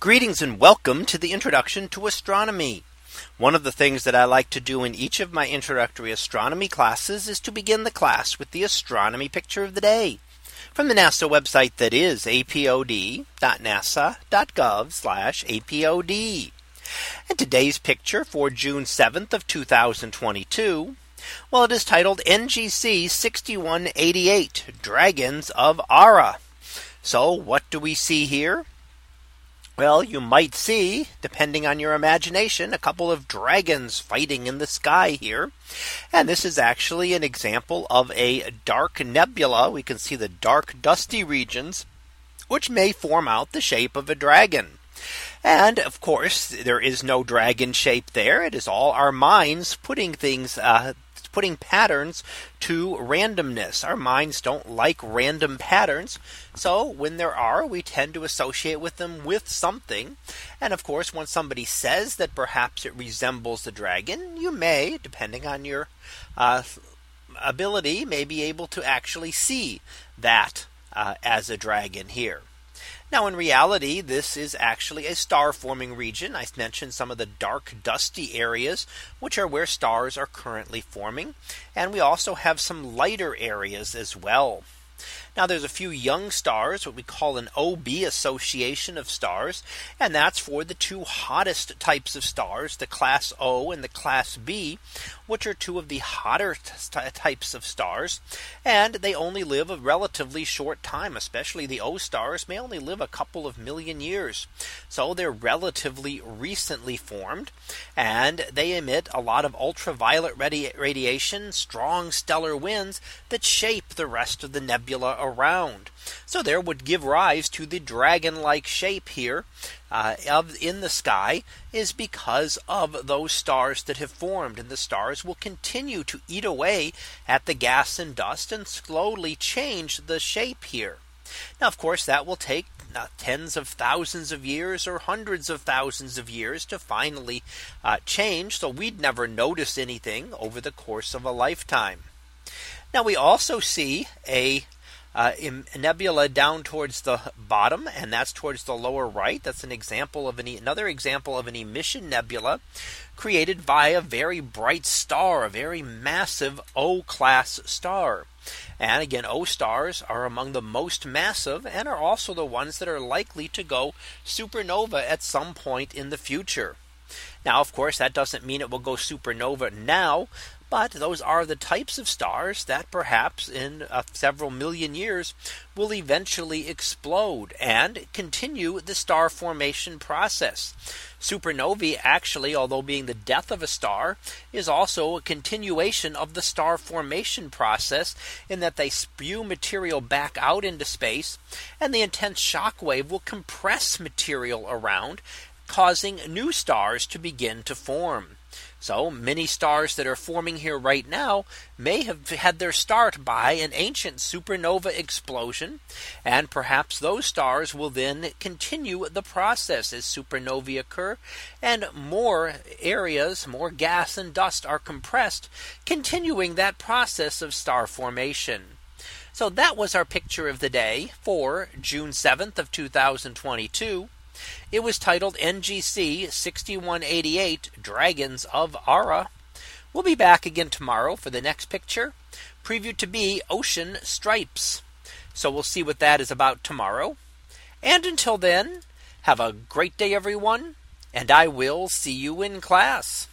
Greetings and welcome to the introduction to astronomy. One of the things that I like to do in each of my introductory astronomy classes is to begin the class with the astronomy picture of the day from the NASA website that is apod.nasa.gov apod. And today's picture for June 7th of 2022. Well, it is titled NGC 6188 Dragons of Ara. So what do we see here? Well, you might see, depending on your imagination, a couple of dragons fighting in the sky here. And this is actually an example of a dark nebula. We can see the dark dusty regions, which may form out the shape of a dragon. And of course, there is no dragon shape there. It is all our minds putting things uh, putting patterns to randomness. Our minds don't like random patterns. So when there are, we tend to associate with them with something. And of course, when somebody says that perhaps it resembles the dragon, you may, depending on your uh, ability, may be able to actually see that uh, as a dragon here. Now in reality, this is actually a star forming region. I mentioned some of the dark dusty areas, which are where stars are currently forming. And we also have some lighter areas as well. Now there's a few young stars, what we call an OB association of stars. And that's for the two hottest types of stars, the class O and the class B, which are two of the hotter types of stars. And they only live a relatively short time, especially the O stars may only live a couple of million years. So they're relatively recently formed and they emit a lot of ultraviolet radi radiation, strong stellar winds that shape the rest of the nebula around. So there would give rise to the dragon like shape here uh, of in the sky is because of those stars that have formed and the stars will continue to eat away at the gas and dust and slowly change the shape here. Now, of course, that will take uh, tens of thousands of years or hundreds of thousands of years to finally uh, change. So we'd never notice anything over the course of a lifetime. Now we also see a uh, nebula down towards the bottom and that's towards the lower right. That's an example of an another example of an emission nebula created by a very bright star, a very massive O class star. And again, O stars are among the most massive and are also the ones that are likely to go supernova at some point in the future. Now, of course, that doesn't mean it will go supernova now, but those are the types of stars that perhaps in uh, several million years will eventually explode and continue the star formation process. Supernovae actually, although being the death of a star, is also a continuation of the star formation process in that they spew material back out into space and the intense shock wave will compress material around causing new stars to begin to form. So many stars that are forming here right now may have had their start by an ancient supernova explosion. And perhaps those stars will then continue the process as supernovae occur and more areas, more gas and dust are compressed, continuing that process of star formation. So that was our picture of the day for June 7th of 2022. It was titled NGC 6188 Dragons of Ara. We'll be back again tomorrow for the next picture, previewed to be Ocean Stripes. So we'll see what that is about tomorrow. And until then, have a great day, everyone, and I will see you in class.